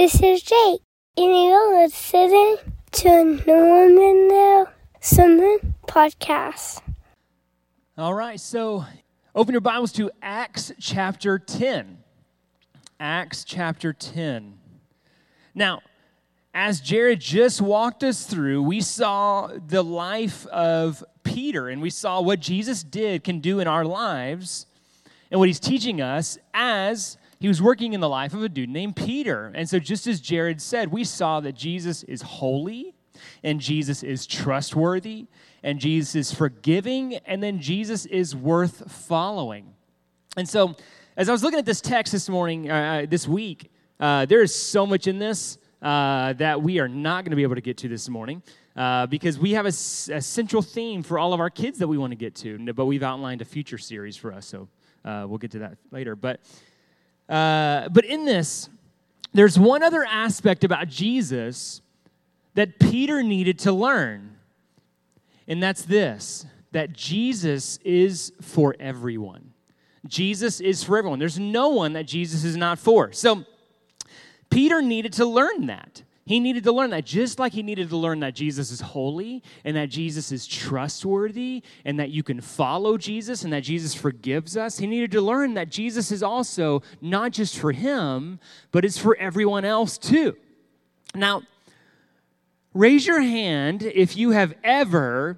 This is Jake, and you're listening to Normandale Sermon Podcast. All right, so open your Bibles to Acts chapter 10. Acts chapter 10. Now, as Jared just walked us through, we saw the life of Peter and we saw what Jesus did can do in our lives and what he's teaching us as he was working in the life of a dude named Peter. And so, just as Jared said, we saw that Jesus is holy and Jesus is trustworthy and Jesus is forgiving and then Jesus is worth following. And so, as I was looking at this text this morning, uh, this week, uh, there is so much in this uh, that we are not going to be able to get to this morning. Uh, because we have a, a, central theme for all of our kids that we want to get to, but we've outlined a future series for us, so uh, we'll get to that later. But, uh, but in this, there's one other aspect about Jesus that Peter needed to learn, and that's this that Jesus is for everyone. Jesus is for everyone. There's no one that Jesus is not for. So, Peter needed to learn that. He needed to learn that just like he needed to learn that Jesus is holy and that Jesus is trustworthy and that you can follow Jesus and that Jesus forgives us. He needed to learn that Jesus is also not just for him, but it's for everyone else too. Now, raise your hand if you have ever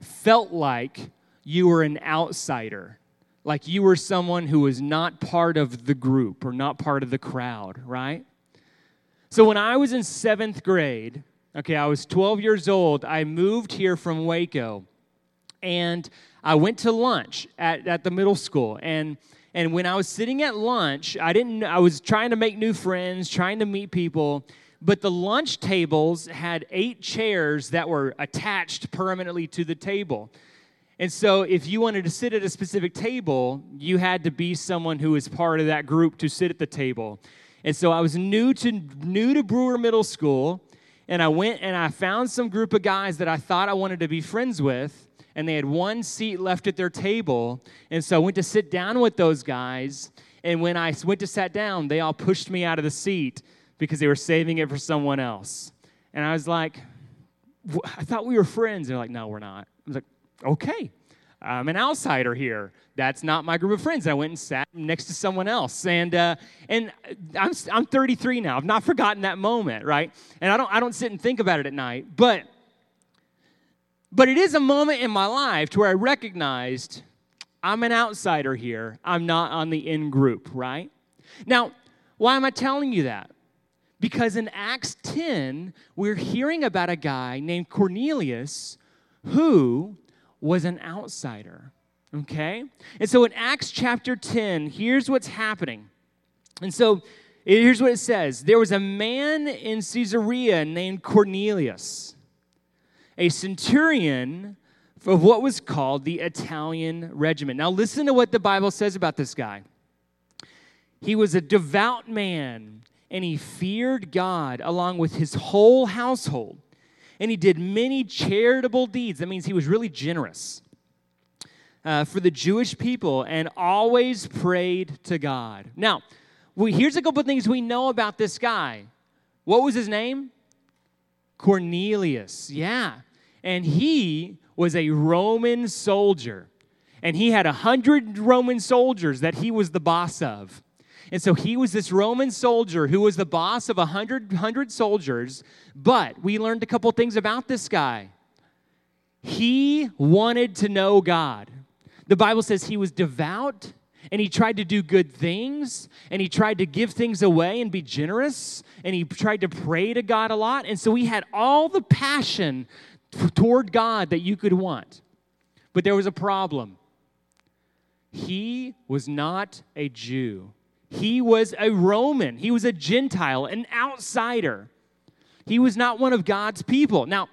felt like you were an outsider, like you were someone who was not part of the group or not part of the crowd, right? So when I was in seventh grade, okay, I was 12 years old, I moved here from Waco and I went to lunch at, at the middle school. And, and when I was sitting at lunch, I didn't, I was trying to make new friends, trying to meet people, but the lunch tables had eight chairs that were attached permanently to the table. And so, if you wanted to sit at a specific table, you had to be someone who was part of that group to sit at the table. And so I was new to new to Brewer Middle School, and I went and I found some group of guys that I thought I wanted to be friends with, and they had one seat left at their table. And so I went to sit down with those guys, and when I went to sit down, they all pushed me out of the seat because they were saving it for someone else. And I was like, I thought we were friends. And They're like, no, we're not. I was like, okay. I'm an outsider here. That's not my group of friends. I went and sat next to someone else, and uh, and I'm I'm 33 now. I've not forgotten that moment, right? And I don't I don't sit and think about it at night, but but it is a moment in my life to where I recognized I'm an outsider here. I'm not on the in group, right? Now, why am I telling you that? Because in Acts 10, we're hearing about a guy named Cornelius who was an outsider. Okay? And so in Acts chapter 10, here's what's happening. And so here's what it says There was a man in Caesarea named Cornelius, a centurion of what was called the Italian regiment. Now, listen to what the Bible says about this guy. He was a devout man, and he feared God along with his whole household and he did many charitable deeds. That means he was really generous uh, for the Jewish people and always prayed to God. Now, we, here's a couple of things we know about this guy. What was his name? Cornelius. Yeah. And he was a Roman soldier. And he had a hundred Roman soldiers that he was the boss of. And so he was this Roman soldier who was the boss of a hundred, hundred soldiers. But we learned a couple things about this guy. He wanted to know God. The Bible says he was devout and he tried to do good things and he tried to give things away and be generous and he tried to pray to God a lot. And so he had all the passion toward God that you could want. But there was a problem. He was not a Jew. He was a Roman, he was a Gentile, an outsider. He was not one of God's people. Now,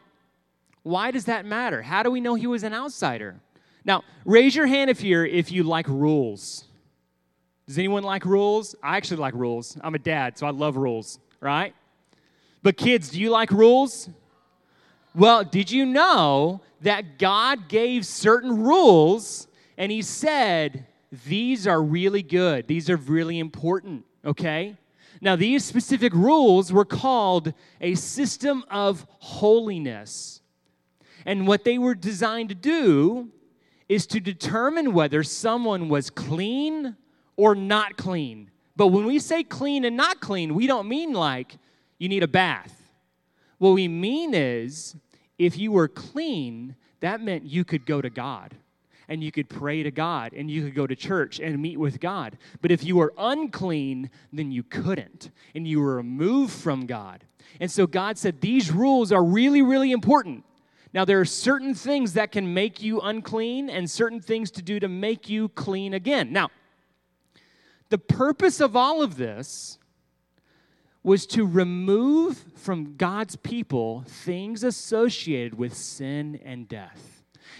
why does that matter? How do we know he was an outsider? Now, raise your hand if you're if you like rules. Does anyone like rules? I actually like rules. I'm a dad, so I love rules, right? But kids, do you like rules? Well, did you know that God gave certain rules and he said these are really good. These are really important, okay? Now, these specific rules were called a system of holiness. And what they were designed to do is to determine whether someone was clean or not clean. But when we say clean and not clean, we don't mean like you need a bath. What we mean is if you were clean, that meant you could go to God and you could pray to God and you could go to church and meet with God. But if you were unclean, then you couldn't and you were removed from God. And so God said these rules are really, really important. Now, there are certain things that can make you unclean and certain things to do to make you clean again. Now, the purpose of all of this was to remove from God's people things associated with sin and death.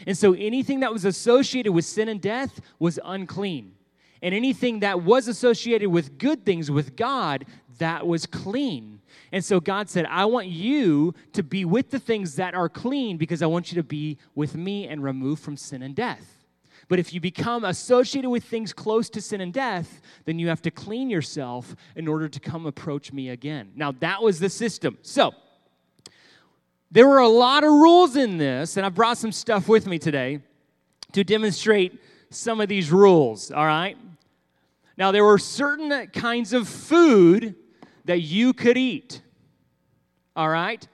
And so anything that was associated with sin and death was unclean. And anything that was associated with good things with God, that was clean. And so God said, I want you to be with the things that are clean because I want you to be with me and removed from sin and death. But if you become associated with things close to sin and death, then you have to clean yourself in order to come approach me again. Now, that was the system. So, there were a lot of rules in this, and I brought some stuff with me today to demonstrate some of these rules, all right? Now, there were certain kinds of food that you could eat, all right?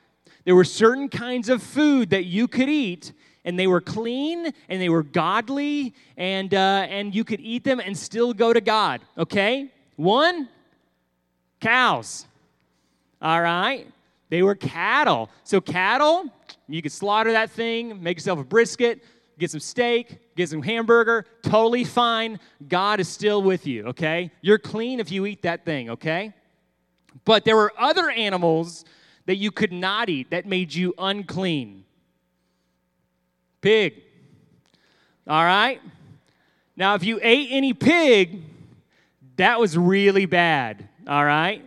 There were certain kinds of food that you could eat and they were clean and they were godly and uh, and you could eat them and still go to god okay one cows all right they were cattle so cattle you could slaughter that thing make yourself a brisket get some steak get some hamburger totally fine god is still with you okay you're clean if you eat that thing okay but there were other animals that you could not eat that made you unclean Pig. All right? Now, if you ate any pig, that was really bad. All right?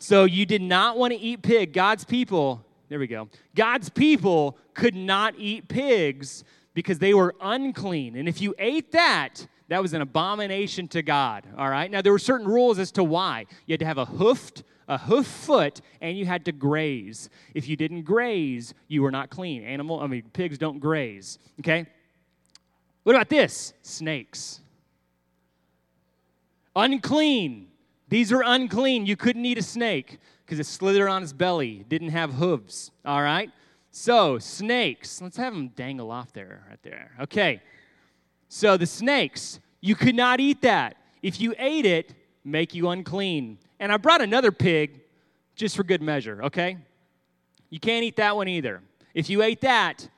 So you did not want to eat pig. God's people, there we go. God's people could not eat pigs because they were unclean. And if you ate that, that was an abomination to God. All right? Now, there were certain rules as to why. You had to have a hoofed a hoof foot and you had to graze. If you didn't graze, you were not clean. Animal, I mean, pigs don't graze. Okay? What about this? Snakes. Unclean. These are unclean. You couldn't eat a snake because it slithered on its belly, didn't have hooves. All right? So, snakes. Let's have them dangle off there, right there. Okay. So, the snakes, you could not eat that. If you ate it, make you unclean. And I brought another pig just for good measure, okay? You can't eat that one either. If you ate that,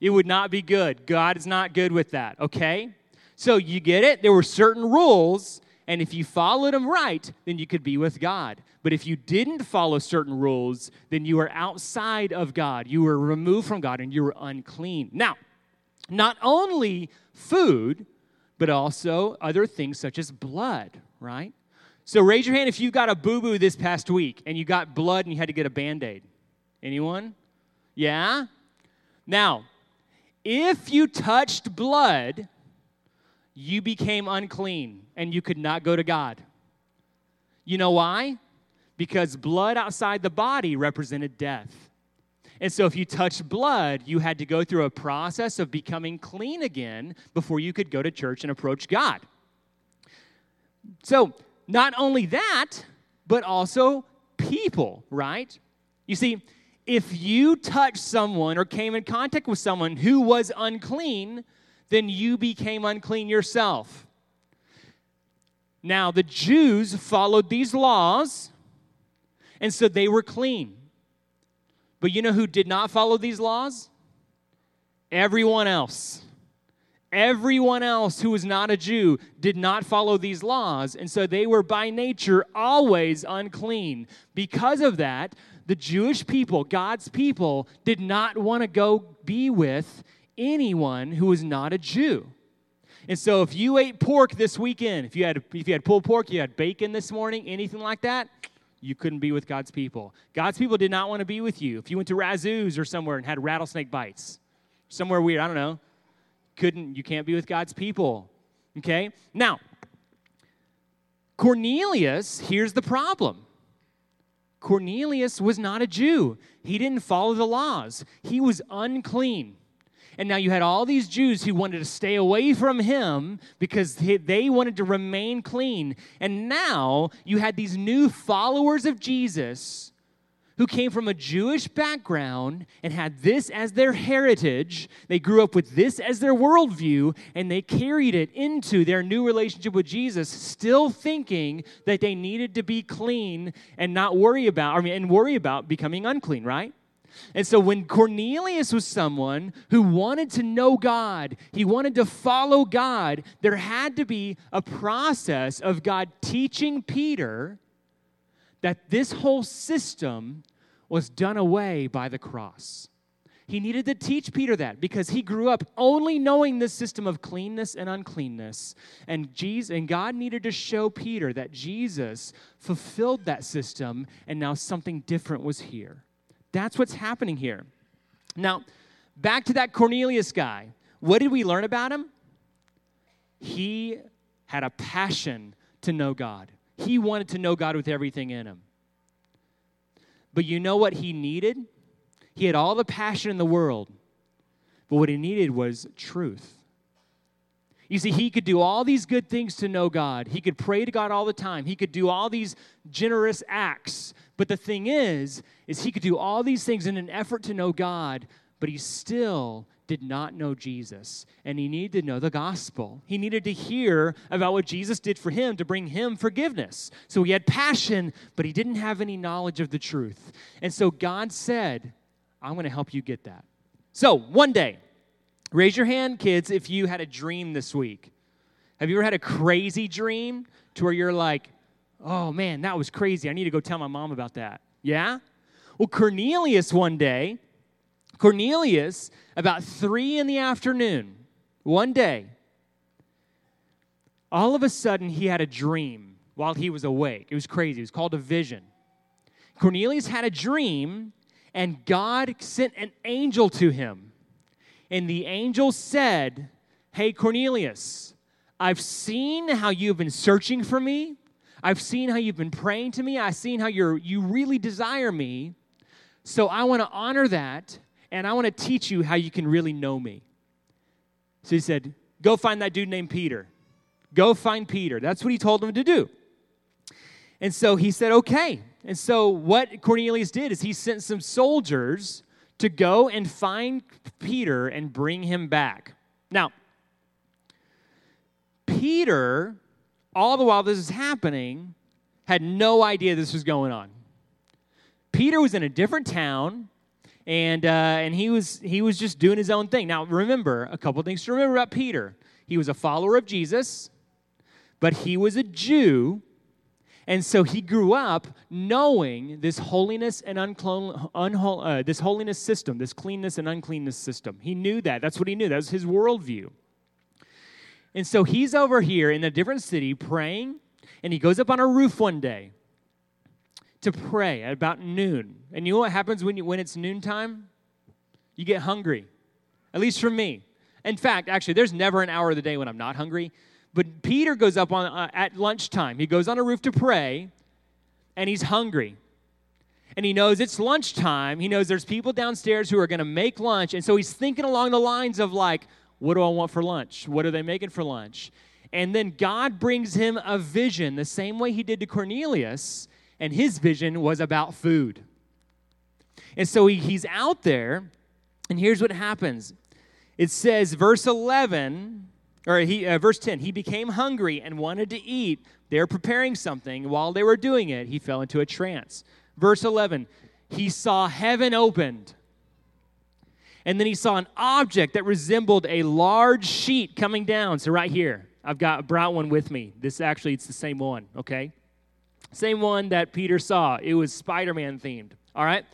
it would not be good. God is not good with that, okay? So you get it? There were certain rules, and if you followed them right, then you could be with God. But if you didn't follow certain rules, then you were outside of God. You were removed from God and you were unclean. Now, not only food, but also other things such as blood, right? So raise your hand if you got a boo boo this past week and you got blood and you had to get a band aid. Anyone? Yeah? Now, if you touched blood, you became unclean and you could not go to God. You know why? Because blood outside the body represented death. And so, if you touched blood, you had to go through a process of becoming clean again before you could go to church and approach God. So, not only that, but also people, right? You see, if you touched someone or came in contact with someone who was unclean, then you became unclean yourself. Now, the Jews followed these laws, and so they were clean. But you know who did not follow these laws? Everyone else. Everyone else who was not a Jew did not follow these laws, and so they were by nature always unclean. Because of that, the Jewish people, God's people, did not want to go be with anyone who was not a Jew. And so if you ate pork this weekend, if you had if you had pulled pork, you had bacon this morning, anything like that, you couldn't be with God's people. God's people did not want to be with you. If you went to Razzoo's or somewhere and had rattlesnake bites, somewhere weird, I don't know, couldn't you can't be with God's people. Okay? Now, Cornelius, here's the problem Cornelius was not a Jew, he didn't follow the laws, he was unclean. And now you had all these Jews who wanted to stay away from him because they wanted to remain clean. And now you had these new followers of Jesus who came from a Jewish background and had this as their heritage. They grew up with this as their worldview, and they carried it into their new relationship with Jesus, still thinking that they needed to be clean and not worry about, I mean, and worry about becoming unclean, right? And so when Cornelius was someone who wanted to know God, he wanted to follow God, there had to be a process of God teaching Peter that this whole system was done away by the cross. He needed to teach Peter that because he grew up only knowing this system of cleanness and uncleanness. And Jesus and God needed to show Peter that Jesus fulfilled that system and now something different was here. That's what's happening here. Now, back to that Cornelius guy. What did we learn about him? He had a passion to know God. He wanted to know God with everything in him. But you know what he needed? He had all the passion in the world, but what he needed was truth. You see, he could do all these good things to know God. He could pray to God all the time. He could do all these generous acts. But the thing is, is he could do all these things in an effort to know God, but he still did not know Jesus, and he needed to know the gospel. He needed to hear about what Jesus did for him to bring him forgiveness. So he had passion, but he didn't have any knowledge of the truth. And so God said, I'm going to help you get that. So one day, raise your hand, kids, if you had a dream this week. Have you ever had a crazy dream to where you're like, oh man, that was crazy. I need to go tell my mom about that? Yeah? Well, Cornelius one day, Cornelius, about three in the afternoon, one day, all of a sudden he had a dream while he was awake. It was crazy. It was called a vision. Cornelius had a dream, and God sent an angel to him. And the angel said, Hey, Cornelius, I've seen how you've been searching for me. I've seen how you've been praying to me. I've seen how you're, you really desire me. So I want to honor that and I want to teach you how you can really know me. So he said, Go find that dude named Peter. Go find Peter. That's what he told him to do. And so he said, Okay. And so what Cornelius did is he sent some soldiers to go and find Peter and bring him back. Now, Peter, all the while this is happening, had no idea this was going on. Peter was in a different town and uh, and he was he was just doing his own thing. Now remember a couple things to remember about Peter. He was a follower of Jesus, but he was a Jew, and so he grew up knowing this holiness and unclean, unhol, uh, this holiness system, this cleanness and uncleanness system. He knew that. That's what he knew. That was his worldview. And so he's over here in a different city praying, and he goes up on a roof one day to pray at about noon. And you know what happens when, you, when it's noontime? You get hungry, at least for me. In fact, actually, there's never an hour of the day when I'm not hungry. But Peter goes up on, uh, at lunchtime. He goes on a roof to pray, and he's hungry. And he knows it's lunchtime. He knows there's people downstairs who are going to make lunch. And so he's thinking along the lines of, like, what do I want for lunch? What are they making for lunch? And then God brings him a vision the same way he did to Cornelius and his vision was about food. And so he, he's out there, and here's what happens it says, verse 11, or he, uh, verse 10, he became hungry and wanted to eat. They're preparing something. While they were doing it, he fell into a trance. Verse 11, he saw heaven opened. And then he saw an object that resembled a large sheet coming down. So, right here, I've got brought one with me. This actually, it's the same one, okay? Same one that Peter saw. It was Spider Man themed. All right?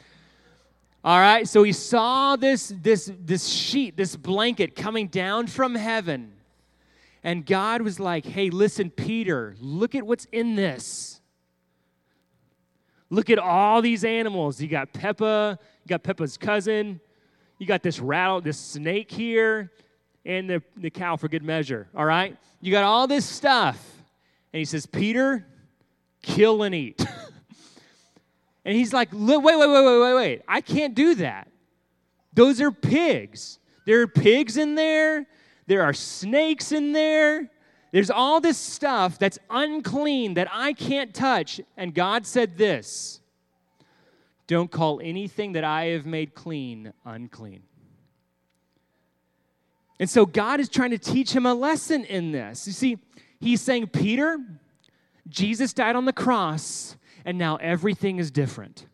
All right, so he saw this, this, this sheet, this blanket coming down from heaven. And God was like, hey, listen, Peter, look at what's in this. Look at all these animals. You got Peppa, you got Peppa's cousin, you got this rattle, this snake here, and the, the cow for good measure. All right? You got all this stuff. And he says, Peter, kill and eat. and he's like, wait, wait, wait, wait, wait, wait. I can't do that. Those are pigs. There are pigs in there, there are snakes in there. There's all this stuff that's unclean that I can't touch. And God said this Don't call anything that I have made clean unclean. And so God is trying to teach him a lesson in this. You see, he's saying, Peter, Jesus died on the cross, and now everything is different.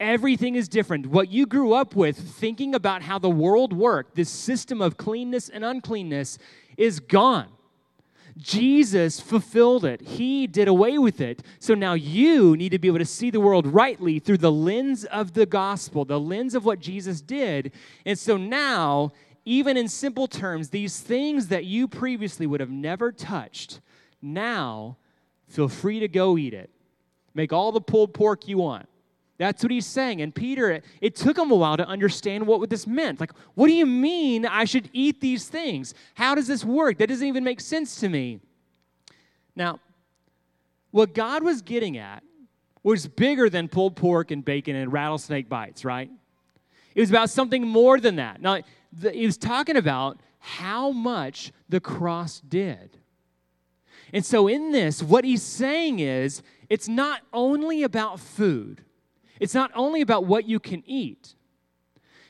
Everything is different. What you grew up with, thinking about how the world worked, this system of cleanness and uncleanness, is gone. Jesus fulfilled it. He did away with it. So now you need to be able to see the world rightly through the lens of the gospel, the lens of what Jesus did. And so now, even in simple terms, these things that you previously would have never touched, now feel free to go eat it. Make all the pulled pork you want. That's what he's saying. And Peter, it took him a while to understand what this meant. Like, what do you mean I should eat these things? How does this work? That doesn't even make sense to me. Now, what God was getting at was bigger than pulled pork and bacon and rattlesnake bites, right? It was about something more than that. Now, he was talking about how much the cross did. And so, in this, what he's saying is it's not only about food, it's not only about what you can eat.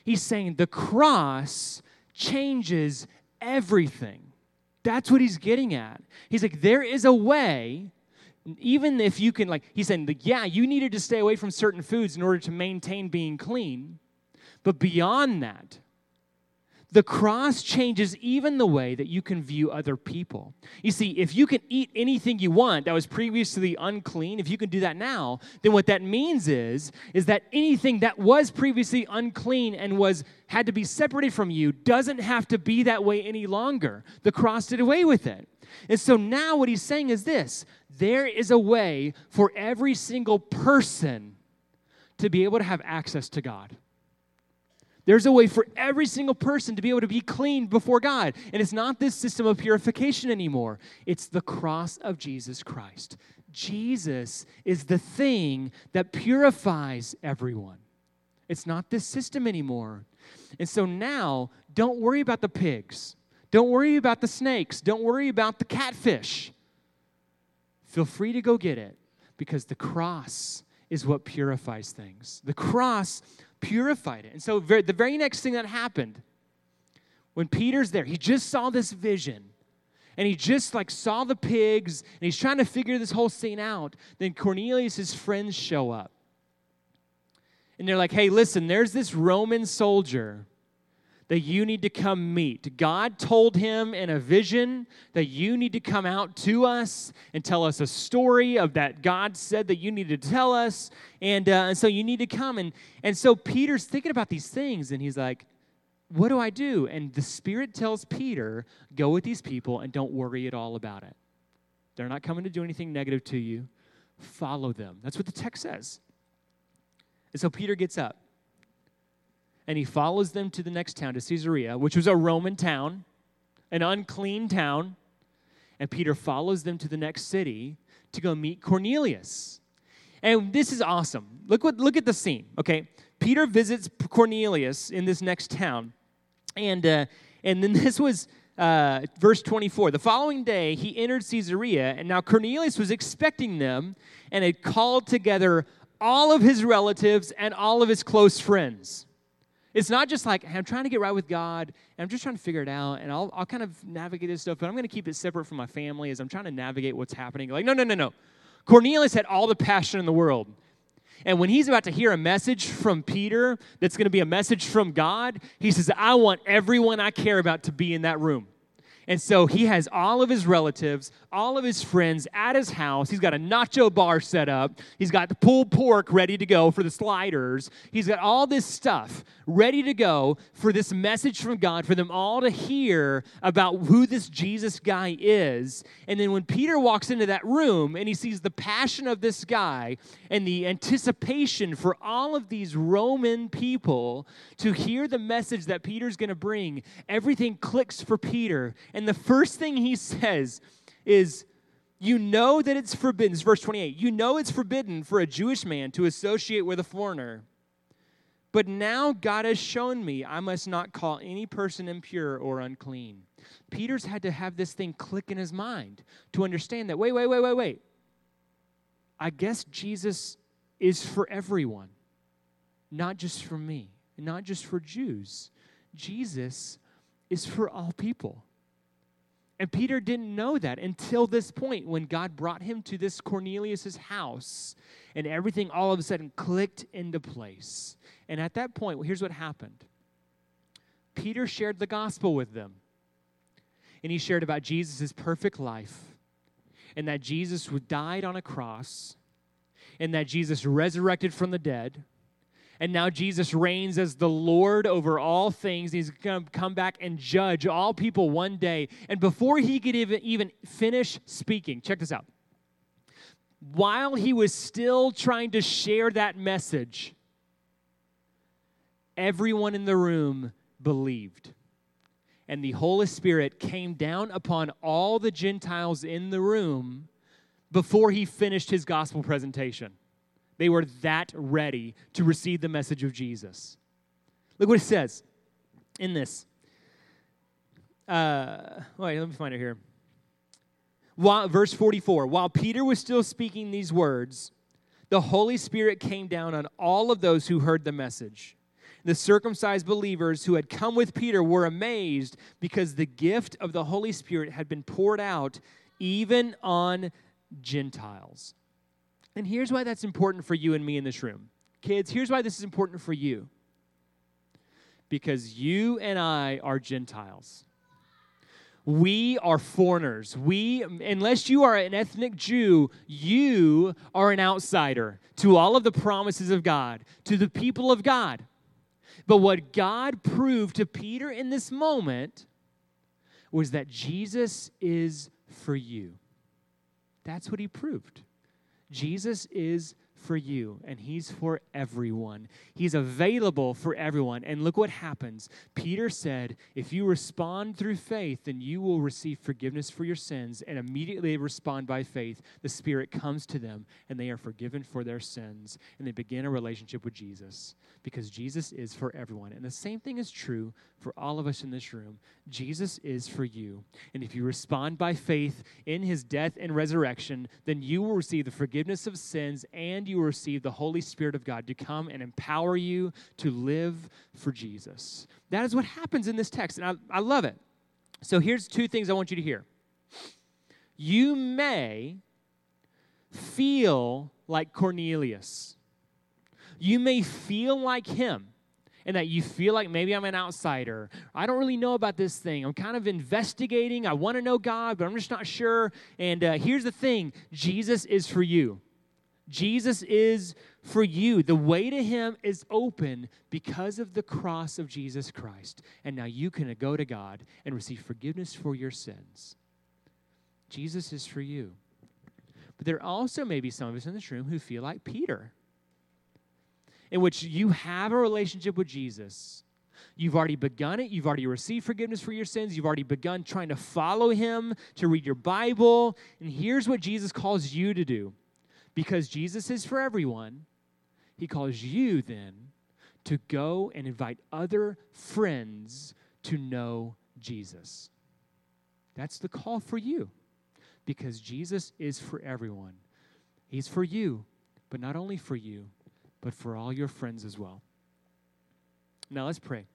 He's saying the cross changes everything. That's what he's getting at. He's like, there is a way, even if you can, like, he's saying, like, yeah, you needed to stay away from certain foods in order to maintain being clean. But beyond that, the cross changes even the way that you can view other people. You see, if you can eat anything you want that was previously unclean, if you can do that now, then what that means is is that anything that was previously unclean and was had to be separated from you doesn't have to be that way any longer. The cross did away with it. And so now what he's saying is this, there is a way for every single person to be able to have access to God. There's a way for every single person to be able to be clean before God. And it's not this system of purification anymore, it's the cross of Jesus Christ. Jesus is the thing that purifies everyone. It's not this system anymore. And so now, don't worry about the pigs. Don't worry about the snakes. Don't worry about the catfish. Feel free to go get it because the cross is what purifies things. The cross purified it. And so the very next thing that happened, when Peter's there, he just saw this vision. And he just like saw the pigs and he's trying to figure this whole scene out. Then Cornelius' friends show up. And they're like, hey, listen, there's this Roman soldier that you need to come meet. God told him in a vision that you need to come out to us and tell us a story of that God said that you need to tell us. And, uh, and so you need to come. And, and so Peter's thinking about these things and he's like, what do I do? And the Spirit tells Peter, go with these people and don't worry at all about it. They're not coming to do anything negative to you. Follow them. That's what the text says. And so Peter gets up and he follows them to the next town, to Caesarea, which was a Roman town, an unclean town. And Peter follows them to the next city to go meet Cornelius. And this is awesome. Look what look at the scene. Okay, Peter visits Cornelius in this next town, and uh, and then this was uh, verse 24. The following day, he entered Caesarea, and now Cornelius was expecting them, and had called together all of his relatives and all of his close friends. It's not just like, hey, I'm trying to get right with God, and I'm just trying to figure it out, and I'll, I'll kind of navigate this stuff, but I'm going to keep it separate from my family as I'm trying to navigate what's happening. Like, no, no, no, no. Cornelius had all the passion in the world. And when he's about to hear a message from Peter that's going to be a message from God, he says, I want everyone I care about to be in that room. And so he has all of his relatives, all of his friends at his house. He's got a nacho bar set up. He's got the pulled pork ready to go for the sliders. He's got all this stuff ready to go for this message from God for them all to hear about who this Jesus guy is. And then when Peter walks into that room and he sees the passion of this guy and the anticipation for all of these Roman people to hear the message that Peter's going to bring, everything clicks for Peter and the first thing he says is, You know that it's forbidden, this verse 28. You know it's forbidden for a Jewish man to associate with a foreigner. But now God has shown me I must not call any person impure or unclean. Peter's had to have this thing click in his mind to understand that wait, wait, wait, wait, wait. I guess Jesus is for everyone, not just for me, not just for Jews. Jesus is for all people. And Peter didn't know that until this point when God brought him to this Cornelius's house and everything all of a sudden clicked into place. And at that point, well, here's what happened. Peter shared the gospel with them. And he shared about Jesus' perfect life and that Jesus died on a cross and that Jesus resurrected from the dead and now Jesus reigns as the Lord over all things. He's going to come back and judge all people one day. And before he could even, even finish speaking, check this out. While he was still trying to share that message, everyone in the room believed. And the Holy Spirit came down upon all the Gentiles in the room before he finished his gospel presentation. They were that ready to receive the message of Jesus. Look what it says in this. Uh, wait, let me find it here. While, verse 44 While Peter was still speaking these words, the Holy Spirit came down on all of those who heard the message. The circumcised believers who had come with Peter were amazed because the gift of the Holy Spirit had been poured out even on Gentiles. And here's why that's important for you and me in this room. Kids, here's why this is important for you. Because you and I are Gentiles. We are foreigners. We, unless you are an ethnic Jew, you are an outsider to all of the promises of God, to the people of God. But what God proved to Peter in this moment was that Jesus is for you. That's what he proved. Jesus is for you, and He's for everyone. He's available for everyone. And look what happens. Peter said, If you respond through faith, then you will receive forgiveness for your sins. And immediately they respond by faith. The Spirit comes to them, and they are forgiven for their sins. And they begin a relationship with Jesus because Jesus is for everyone. And the same thing is true for all of us in this room. Jesus is for you. And if you respond by faith in His death and resurrection, then you will receive the forgiveness of sins and you you receive the Holy Spirit of God to come and empower you to live for Jesus. That is what happens in this text, and I, I love it. So here's two things I want you to hear. You may feel like Cornelius. You may feel like him and that you feel like maybe I'm an outsider. I don't really know about this thing. I'm kind of investigating. I want to know God, but I'm just not sure. And uh, here's the thing Jesus is for you. Jesus is for you. The way to Him is open because of the cross of Jesus Christ. And now you can go to God and receive forgiveness for your sins. Jesus is for you. But there also may be some of us in this room who feel like Peter, in which you have a relationship with Jesus. You've already begun it. You've already received forgiveness for your sins. You've already begun trying to follow Him, to read your Bible. And here's what Jesus calls you to do because Jesus is for everyone, he calls you then to go and invite other friends to know Jesus. That's the call for you because Jesus is for everyone. He's for you, but not only for you, but for all your friends as well. Now let's pray.